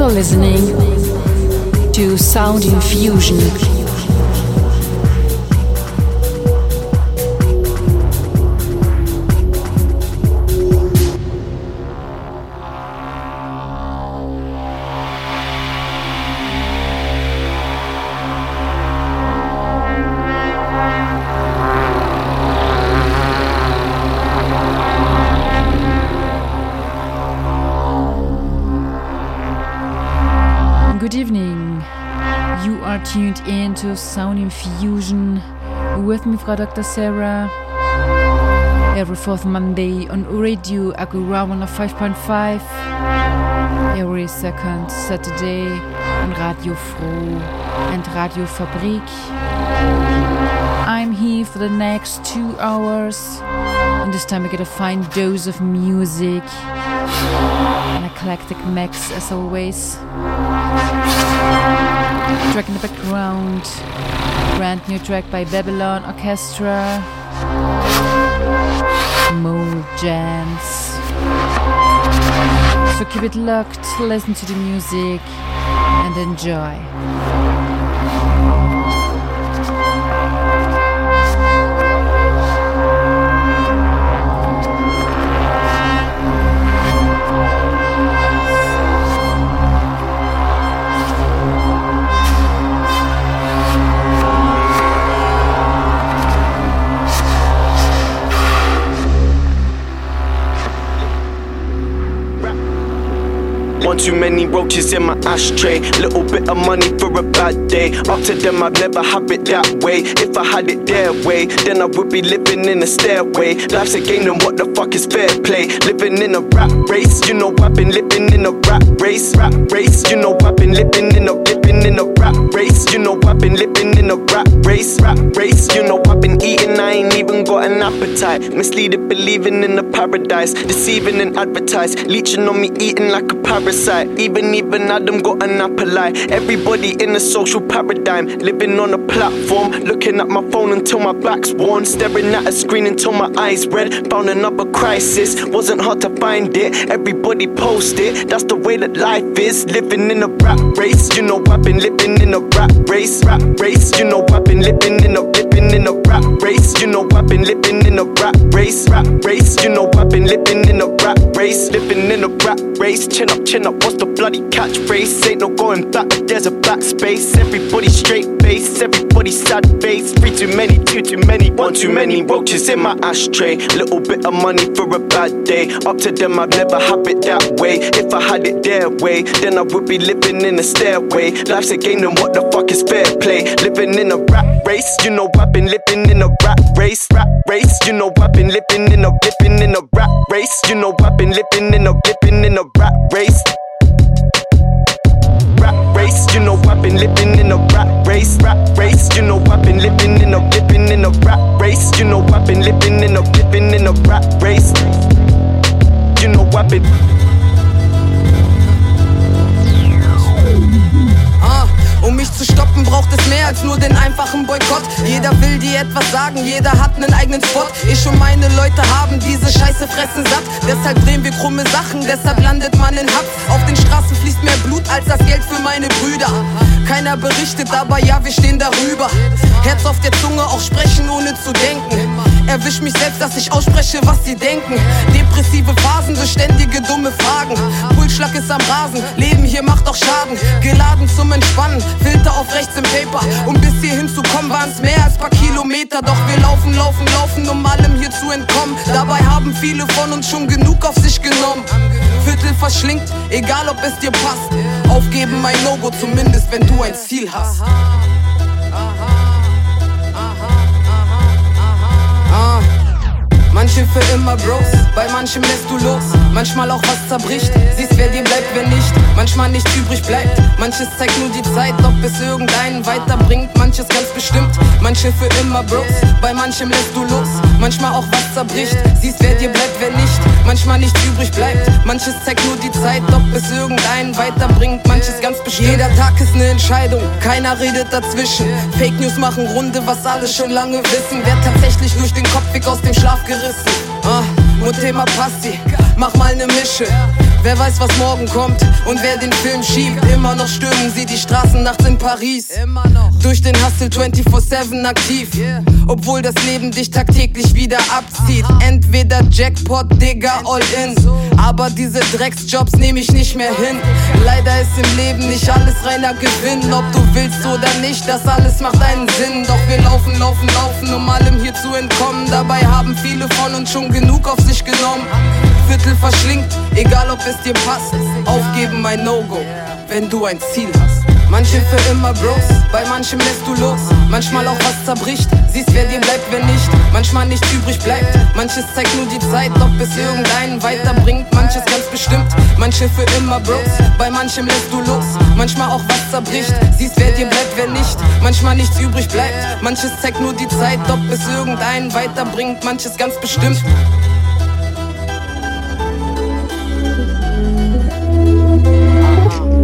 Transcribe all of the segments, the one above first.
You're listening to Sound Infusion. Sound Infusion with me, Frau Dr. Sarah. Every fourth Monday on Radio Agora 105.5. Every second Saturday on Radio FRO and Radio Fabrik. I'm here for the next two hours. And this time I get a fine dose of music. An eclectic mix as always track in the background. Brand new track by Babylon Orchestra. Mood Jams. So keep it locked, listen to the music, and enjoy. One too many roaches in my ashtray. Little bit of money for a bad day. Up to them, I'd never have it that way. If I had it their way, then I would be living in a stairway. Life's a game, and what the fuck is fair play? Living in a rap race, you know I've been living in a rap race. Rap race, you know I've been living in a living in a rap race. You know I've been living in a rap race. Rap race, you know I've been eating, I ain't even got an appetite. Misleading, believing in a paradise, deceiving and advertised, leeching on me, eating like a parasite. Even even Adam got an apple eye. Everybody in a social paradigm, living on a platform, looking at my phone until my back's worn, staring at a screen until my eyes red. Found another crisis, wasn't hard to find it. Everybody post it, that's the way that life is. Living in a rap race, you know I've been living in a rap race, rap race. You know I've been living in a in a rap race. You know I've been living in a rap race, rap race. You know I've been living in a rap race, living in a rap race. Chin up, chin up what's the bloody catchphrase? Ain't no going back, there's a backspace. Everybody straight face, everybody sad face. Three too many, two too many, one too many roaches in my ashtray. Little bit of money for a bad day. Up to them, I'd never have it that way. If I had it their way, then I would be living in a stairway. Life's a game, then what the fuck is fair play? Living in a rat race, you know I've been living in a rat race, rat race. You know I've been living in a living in a rat race. You know I've been living in a living in a rat race Rap race. You know I've been living in a rat race, rat race. You know I've been living in a living in a rat race. You know I've been living in a living in a rat race. You know I've been. Um mich zu stoppen, braucht es mehr als nur den einfachen Boykott. Jeder will dir etwas sagen, jeder hat einen eigenen Spot. Ich und meine Leute haben diese Scheiße fressen satt. Deshalb drehen wir krumme Sachen, deshalb landet man in Haft. Auf den Straßen fließt mehr Blut als das Geld für meine Brüder. Keiner berichtet, aber ja, wir stehen darüber. Herz auf der Zunge, auch sprechen ohne zu denken. Erwisch mich selbst, dass ich ausspreche, was sie denken. Depressive Phasen, beständige dumme Fragen. Pulsschlag ist am Rasen, Leben hier macht auch Schaden. Geladen zum Entspannen, Filter auf rechts im Paper. Um bis hierhin zu kommen, waren es mehr als paar Kilometer. Doch wir laufen, laufen, laufen, um allem hier zu entkommen. Dabei haben viele von uns schon genug auf sich genommen. Viertel verschlingt, egal ob es dir passt. Aufgeben mein Logo, zumindest wenn du ein Ziel hast. Manche für immer Bros, bei manchem lässt du los. Manchmal auch was zerbricht, siehst wer dir bleibt, wer nicht. Manchmal nichts übrig bleibt, manches zeigt nur die Zeit, ob es irgendeinen weiterbringt. Manches ganz bestimmt, manche für immer Bros, bei manchem lässt du los. Manchmal auch was zerbricht, siehst wer dir bleibt, wer nicht. Manchmal nichts übrig bleibt, manches zeigt nur die Zeit, ob es irgendeinen weiterbringt. Manches ganz bestimmt. Jeder Tag ist eine Entscheidung, keiner redet dazwischen. Fake News machen Runde, was alle schon lange wissen. Wer tatsächlich durch den Kopf weg aus dem Schlaf gerissen. Ah, und Thema Passi, mach mal ne Mische. Wer weiß, was morgen kommt und wer den Film schiebt. Immer noch stürmen sie die Straßen nachts in Paris. Immer noch. Durch den Hustle 24-7 aktiv. Obwohl das Leben dich tagtäglich wieder abzieht. Entweder Jackpot, Digga, all in. Aber diese Drecksjobs nehme ich nicht mehr hin. Leider ist im Leben nicht alles reiner Gewinn. Ob du willst oder nicht, das alles macht einen Sinn. Doch wir laufen, laufen, laufen, um allem hier zu entkommen. Dabei haben viele von uns schon genug auf sich genommen. Viertel verschlingt, egal ob es dir passt. Aufgeben mein No-Go, wenn du ein Ziel hast. Manche für immer Bros, bei manchem lässt du los. Manchmal auch was zerbricht, siehst wer dir bleibt, wer nicht. Manchmal nichts übrig bleibt, manches zeigt nur die Zeit, ob es irgendeinen weiterbringt. Manches ganz bestimmt, manche für immer Bros, bei manchem lässt du los. Manchmal auch was zerbricht, siehst wer dir bleibt, wer nicht. Manchmal nichts übrig bleibt, manches zeigt nur die Zeit, ob es irgendeinen weiterbringt. Manches ganz bestimmt.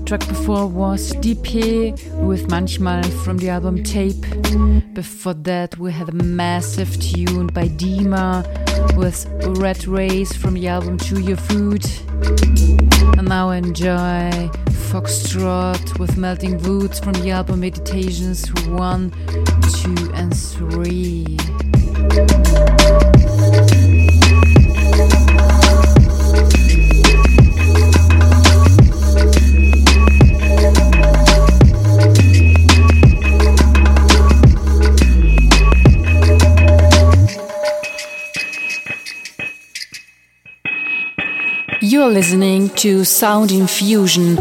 track before was DP with Manchmal from the album Tape. Before that, we had a massive tune by Dima with Rat Race from the album Chew Your Food. And now enjoy Foxtrot with Melting Woods from the album Meditations 1, 2, and 3. Listening to Sound Infusion.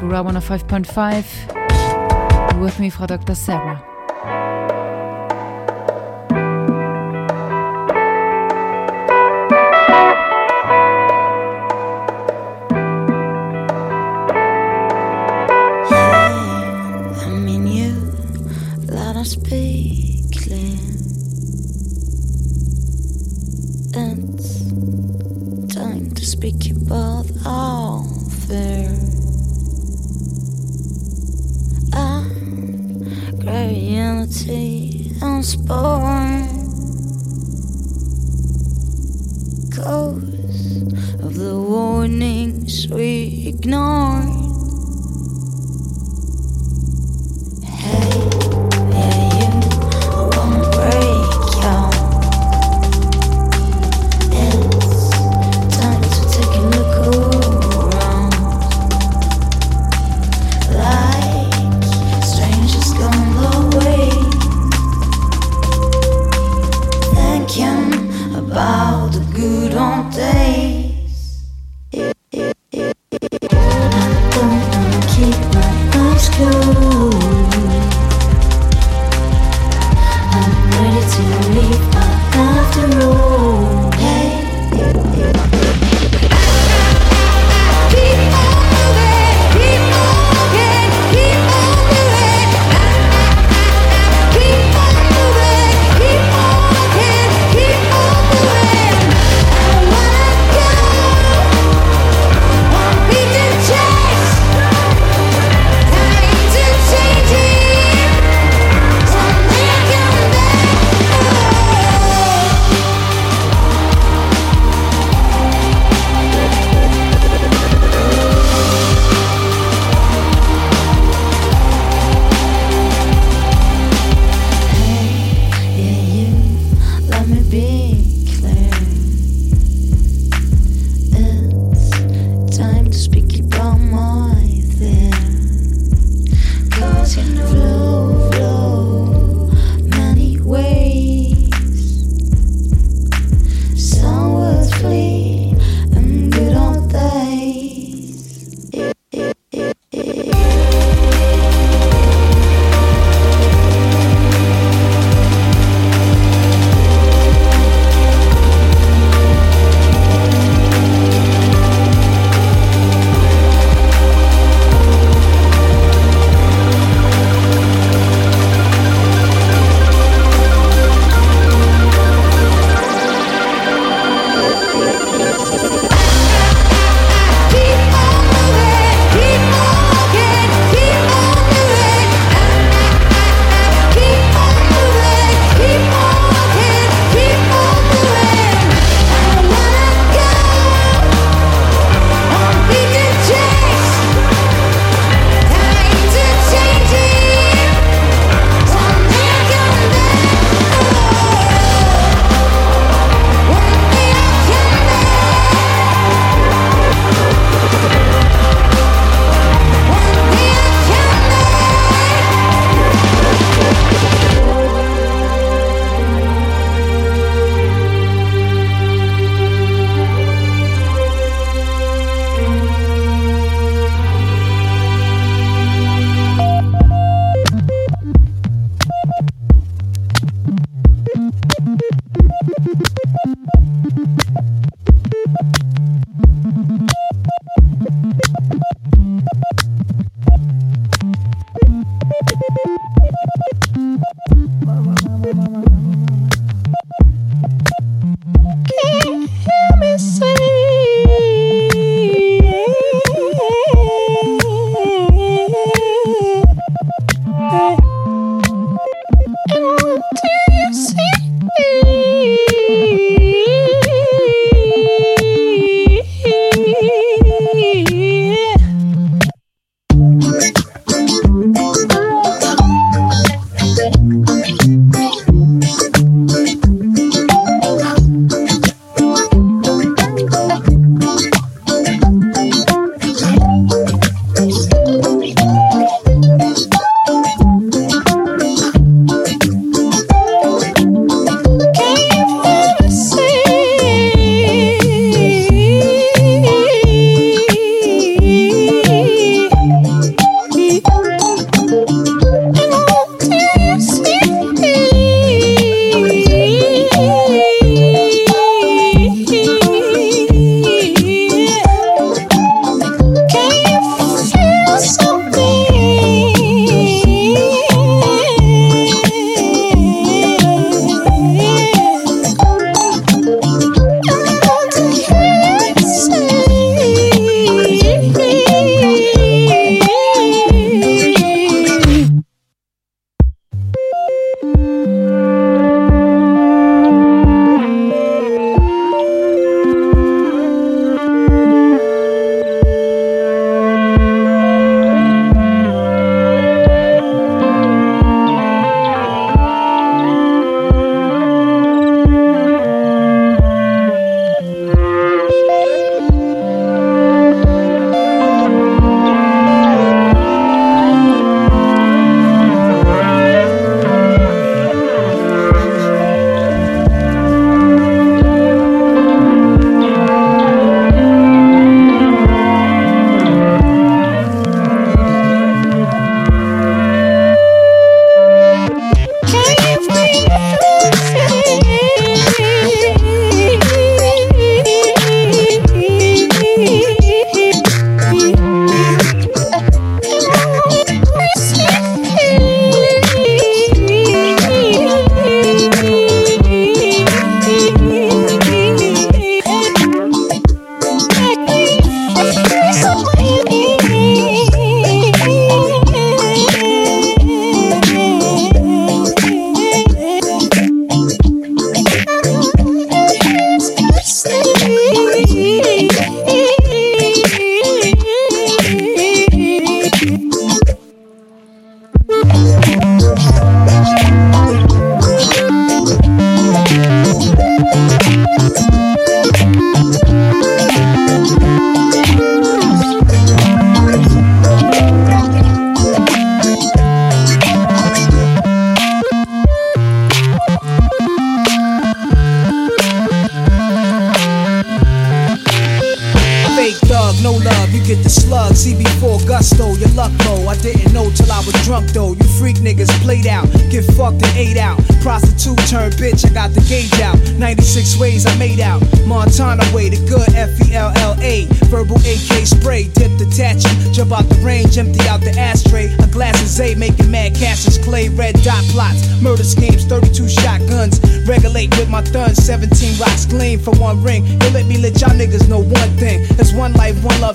Agora 105.5 with me, Frau Dr. Sarah.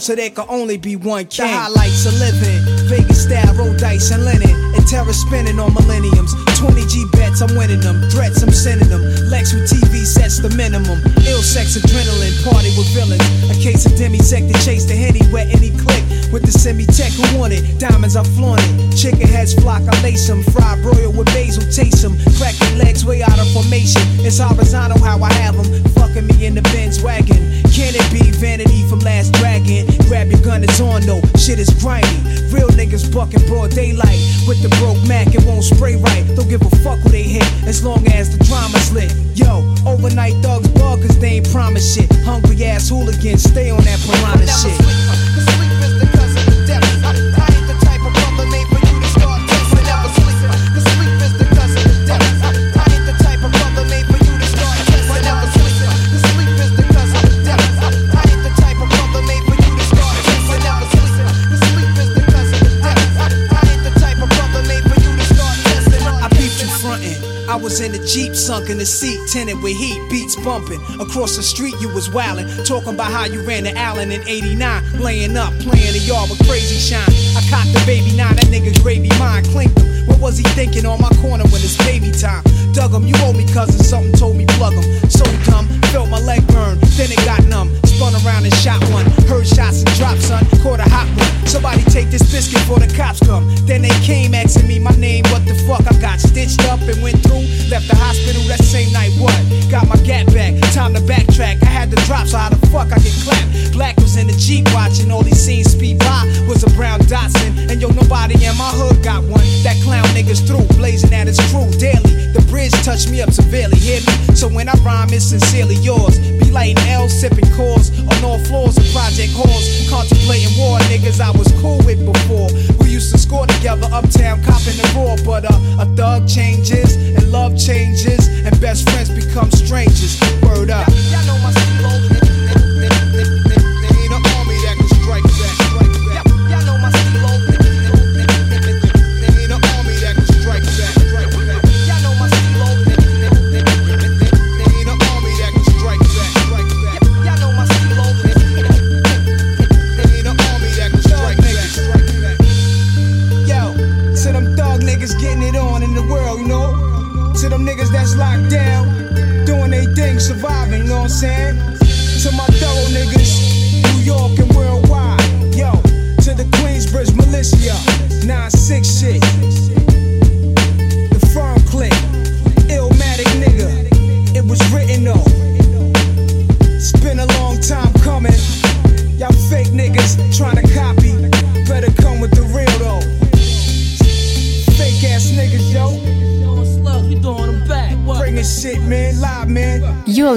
so there could only be one king. The highlights of living, Vegas style, roll dice and linen, and terror spinning on millenniums. 20 G bets, I'm winning them. Threats, I'm sending them. Lex with TV sets the minimum. Ill sex, adrenaline, party with villains. A case of demisec to chase the henny where any click. With the semi tech who want it, diamonds I flaunt it. Chicken heads flock, I lace them tenant with heat, beats bumping. Across the street, you was wildin', talking about how you ran to Allen in 89, laying up, playing the yard with crazy shine. I caught the baby now, that nigga gravy mind clinked him. What was he thinking on my corner when it's baby time? Dug him, you owe me, cousin, something told me plug him. So dumb, felt my leg burn, then it got numb, spun around and shot.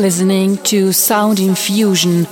listening to Sound Infusion.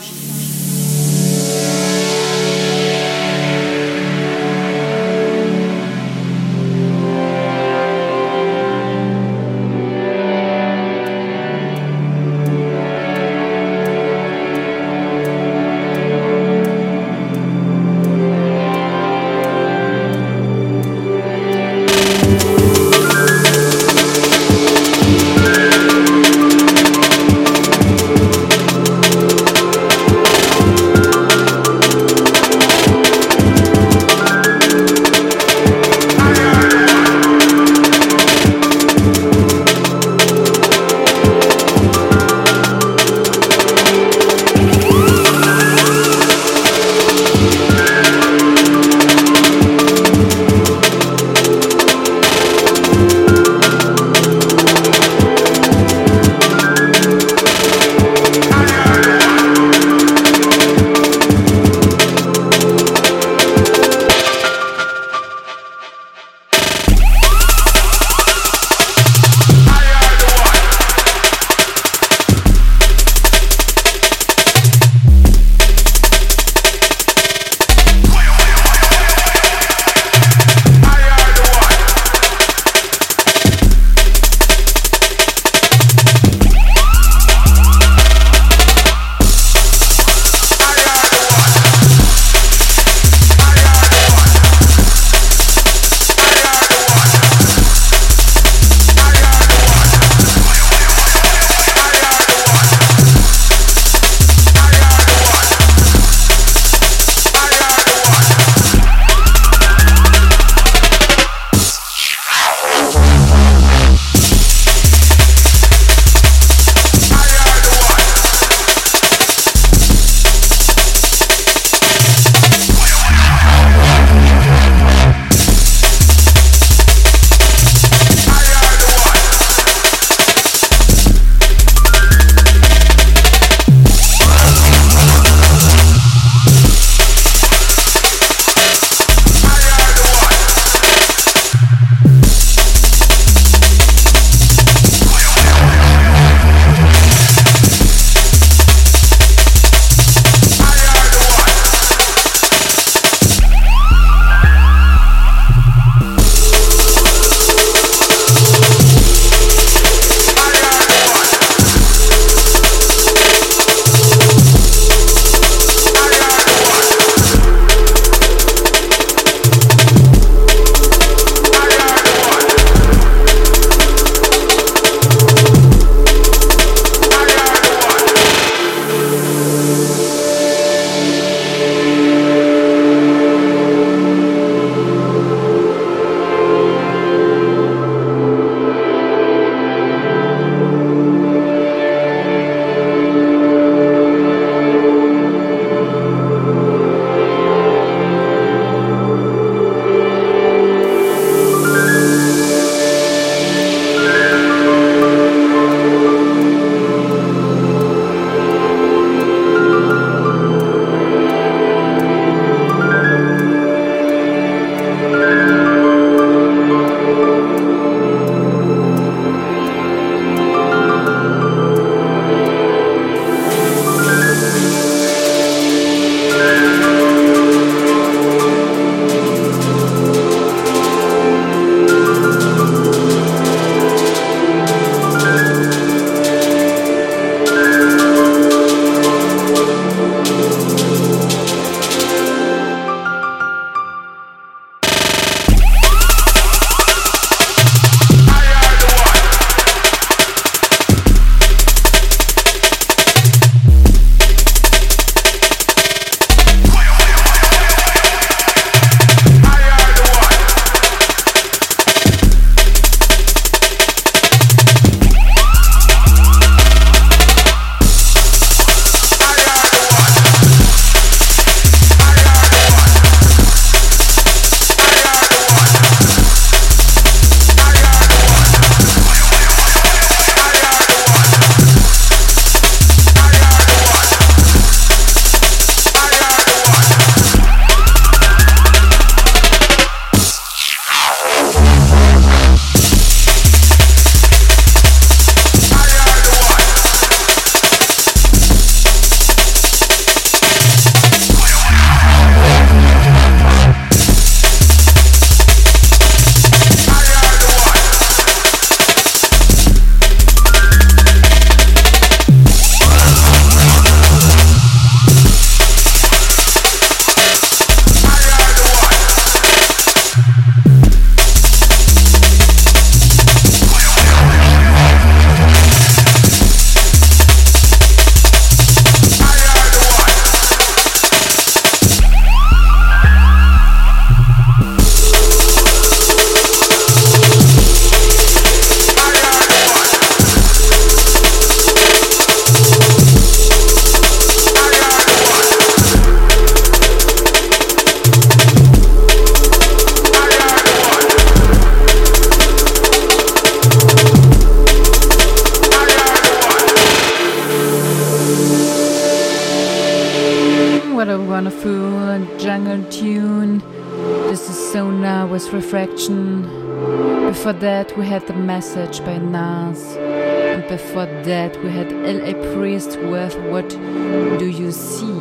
message by Nas. And before that, we had L.A. Priest with What Do You See?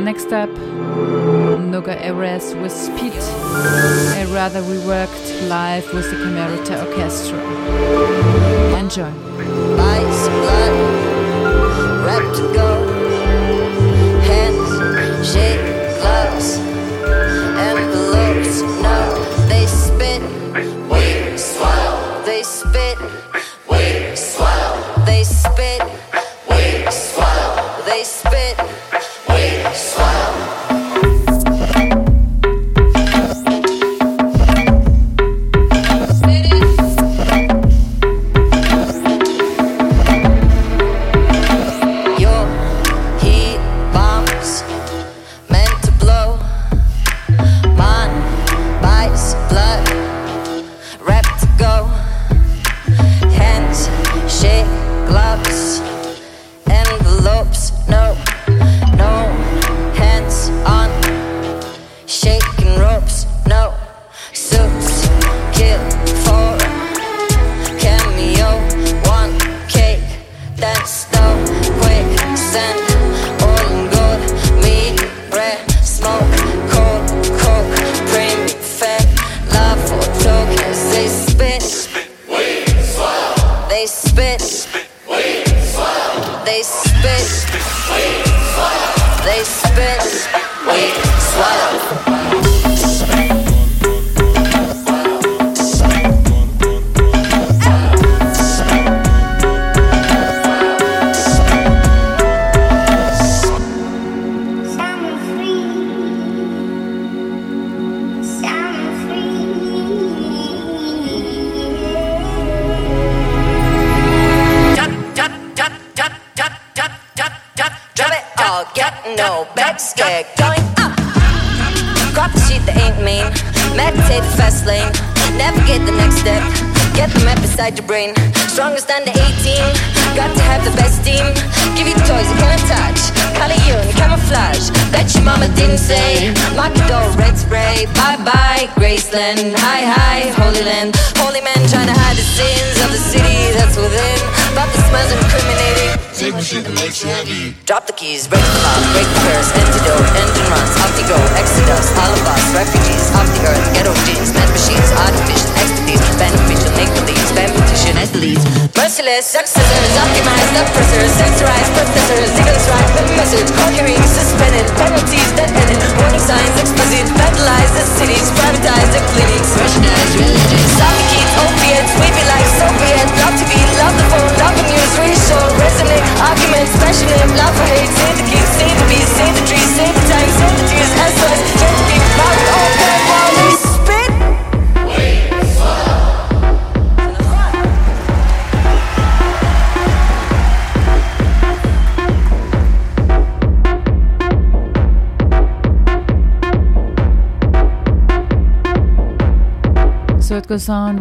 Next up, Noga Erez with Speed, a rather reworked live with the Camerata Orchestra. Enjoy!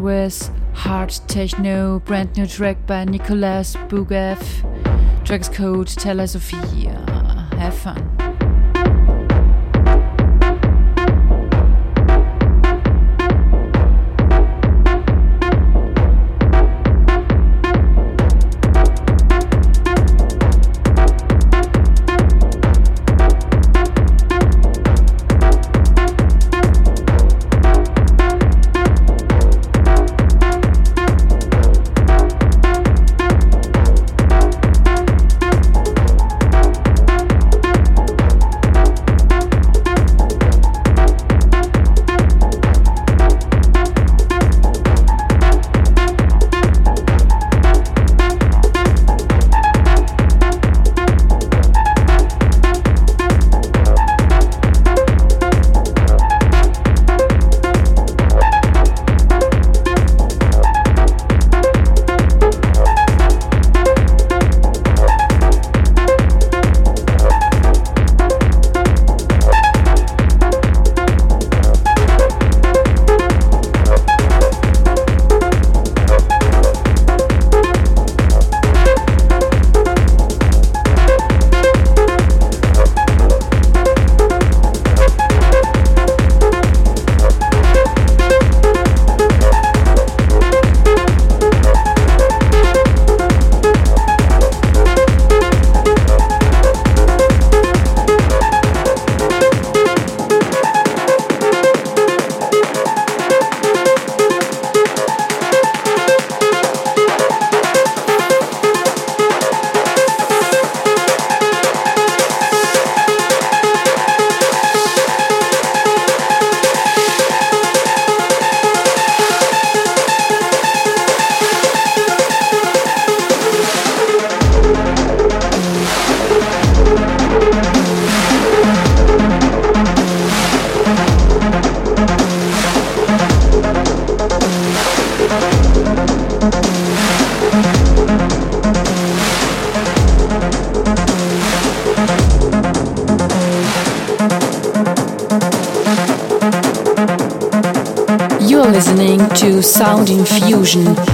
with Hard Techno, brand new track by Nicolas Bougaïeff. Track's code Thalassophia. Have fun. Infusion.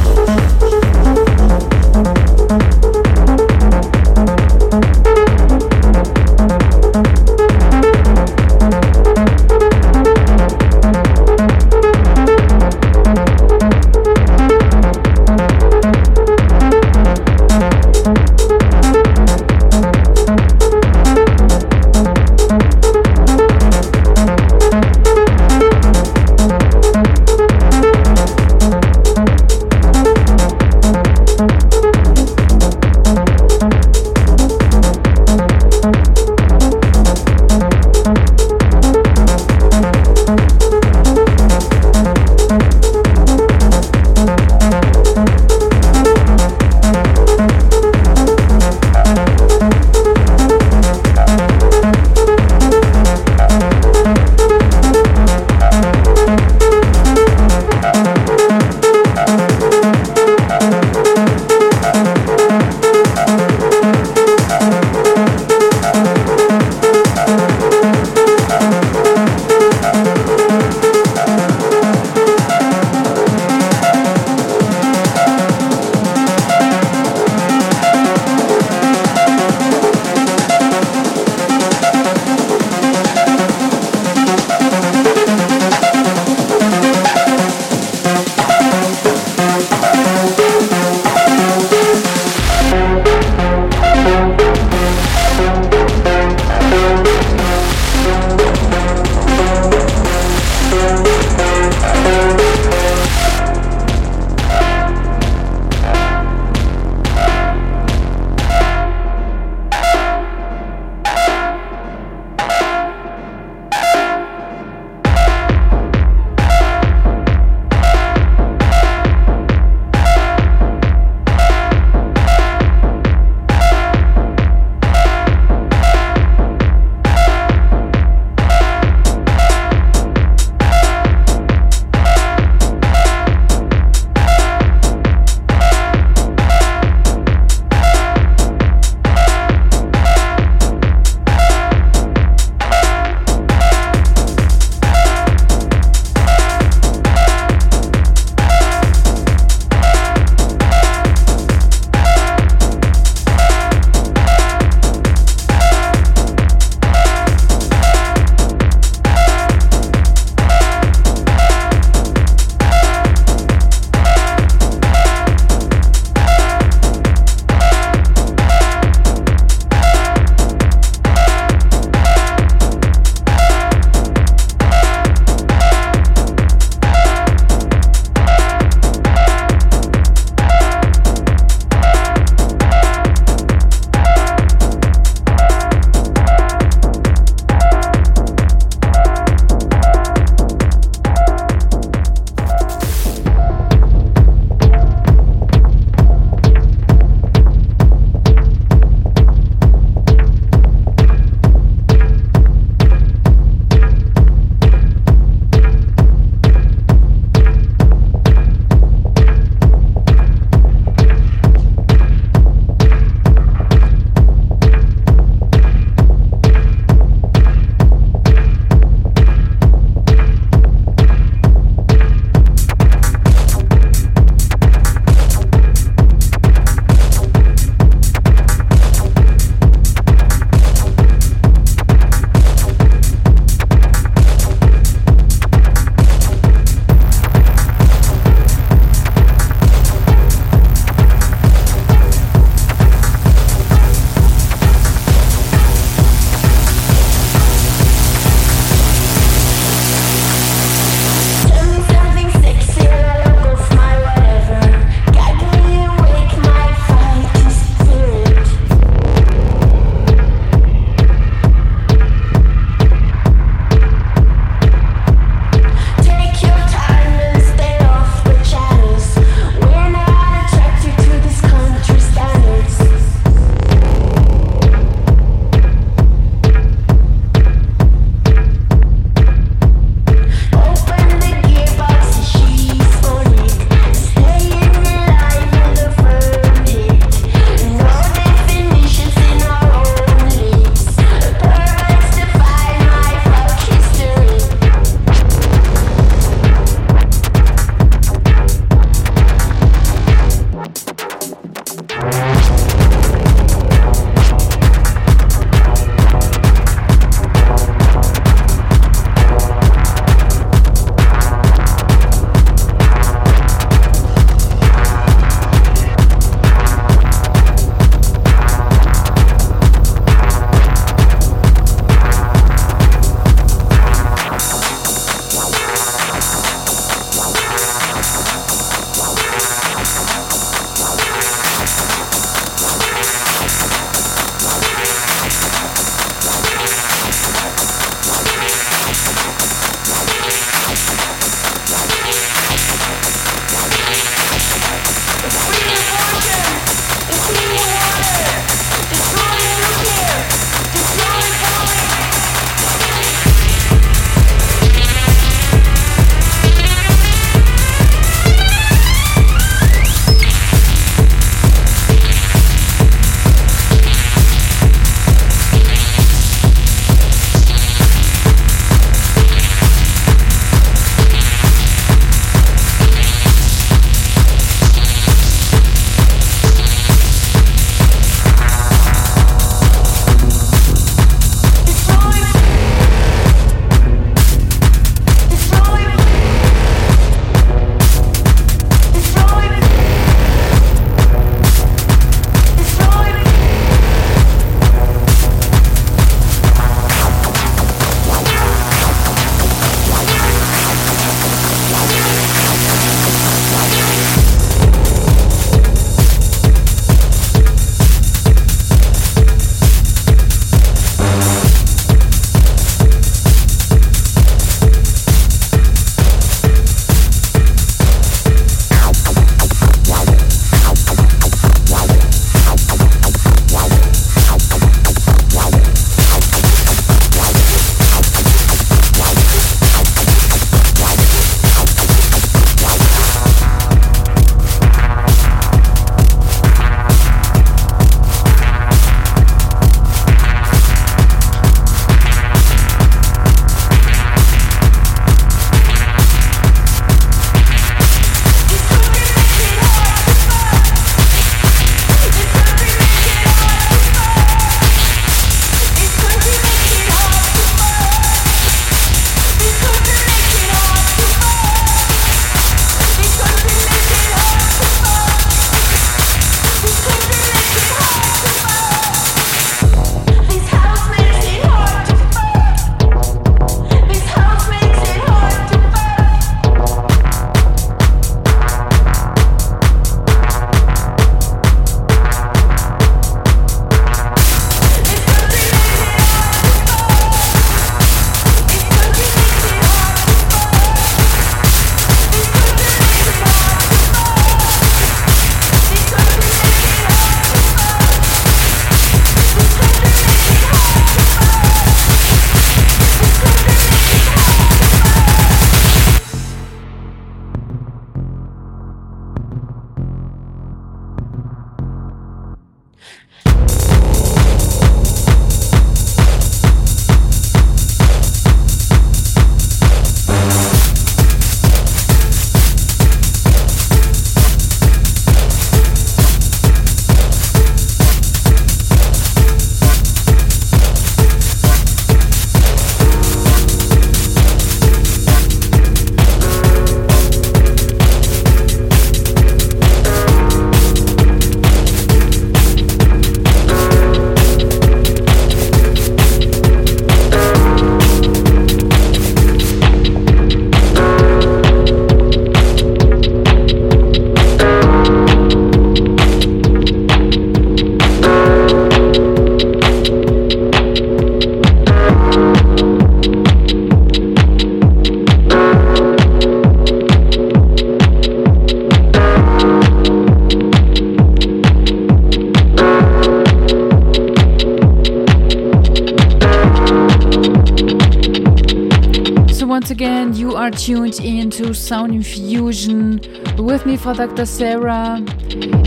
Once again, you are tuned into Sound Infusion with me for Dr. Sarah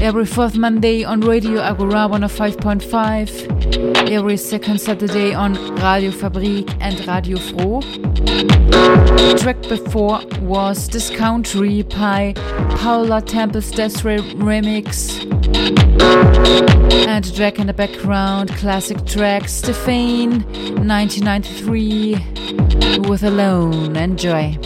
every fourth Monday on Radio Agora 105.5, every second Saturday on Radio Fabrik and Radio FRO. The track before was Discountry by Paula Tempest Desiree Remix. And a track in the background, classic track Stefane 1993 with Alone. and joy.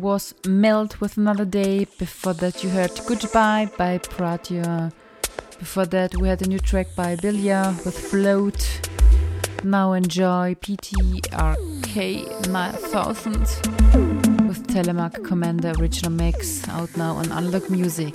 Was Melt with Another Day. Before that, you heard Goodbye by Pratia. Before that, we had a new track by Bilia with Float. Now enjoy PTRK 9000 with Telemark Commander original mix out now on Unlock Music.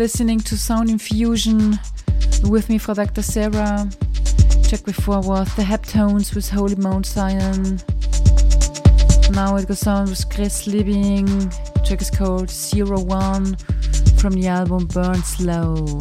Listening to Sound Infusion with me, for Dr. Sarah. Check before was the Heptones with Holy Mount Zion. Now it goes on with Chris Living. Track is called Zero One from the album Burn Slow.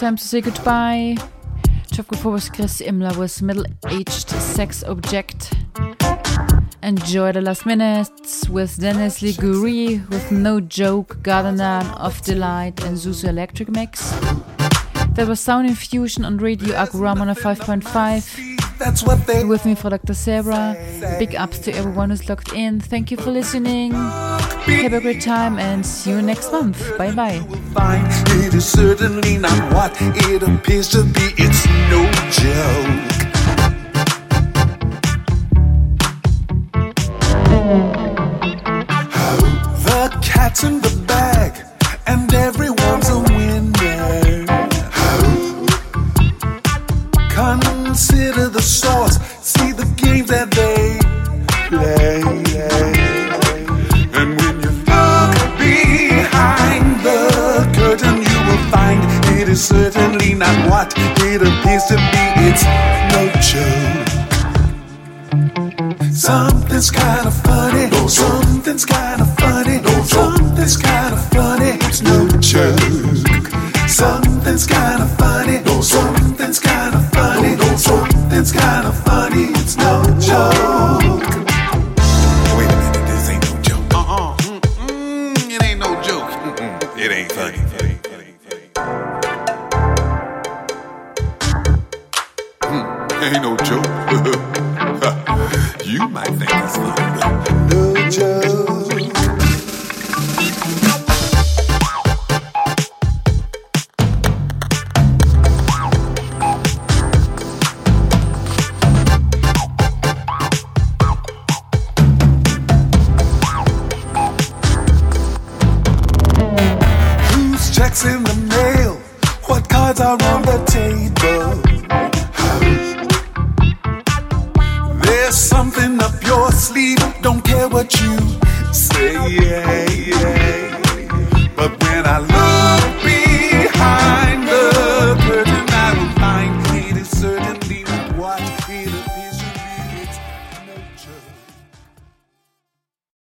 Time to say goodbye. Chopko was Chris Imler was middle-aged sex object. Enjoy the last minutes with Dennis Liguri with No Joke, Gardener, of Delight and Zuzu Electric Mix. There was Sound Infusion on Radio Agurama on a 5.5. That's what they With me for Dr. Sarah. Big ups to everyone who's logged in. Thank you for listening. Have a great time and see you next month. Bye bye. It is certainly not what it appears to be. It's no joke.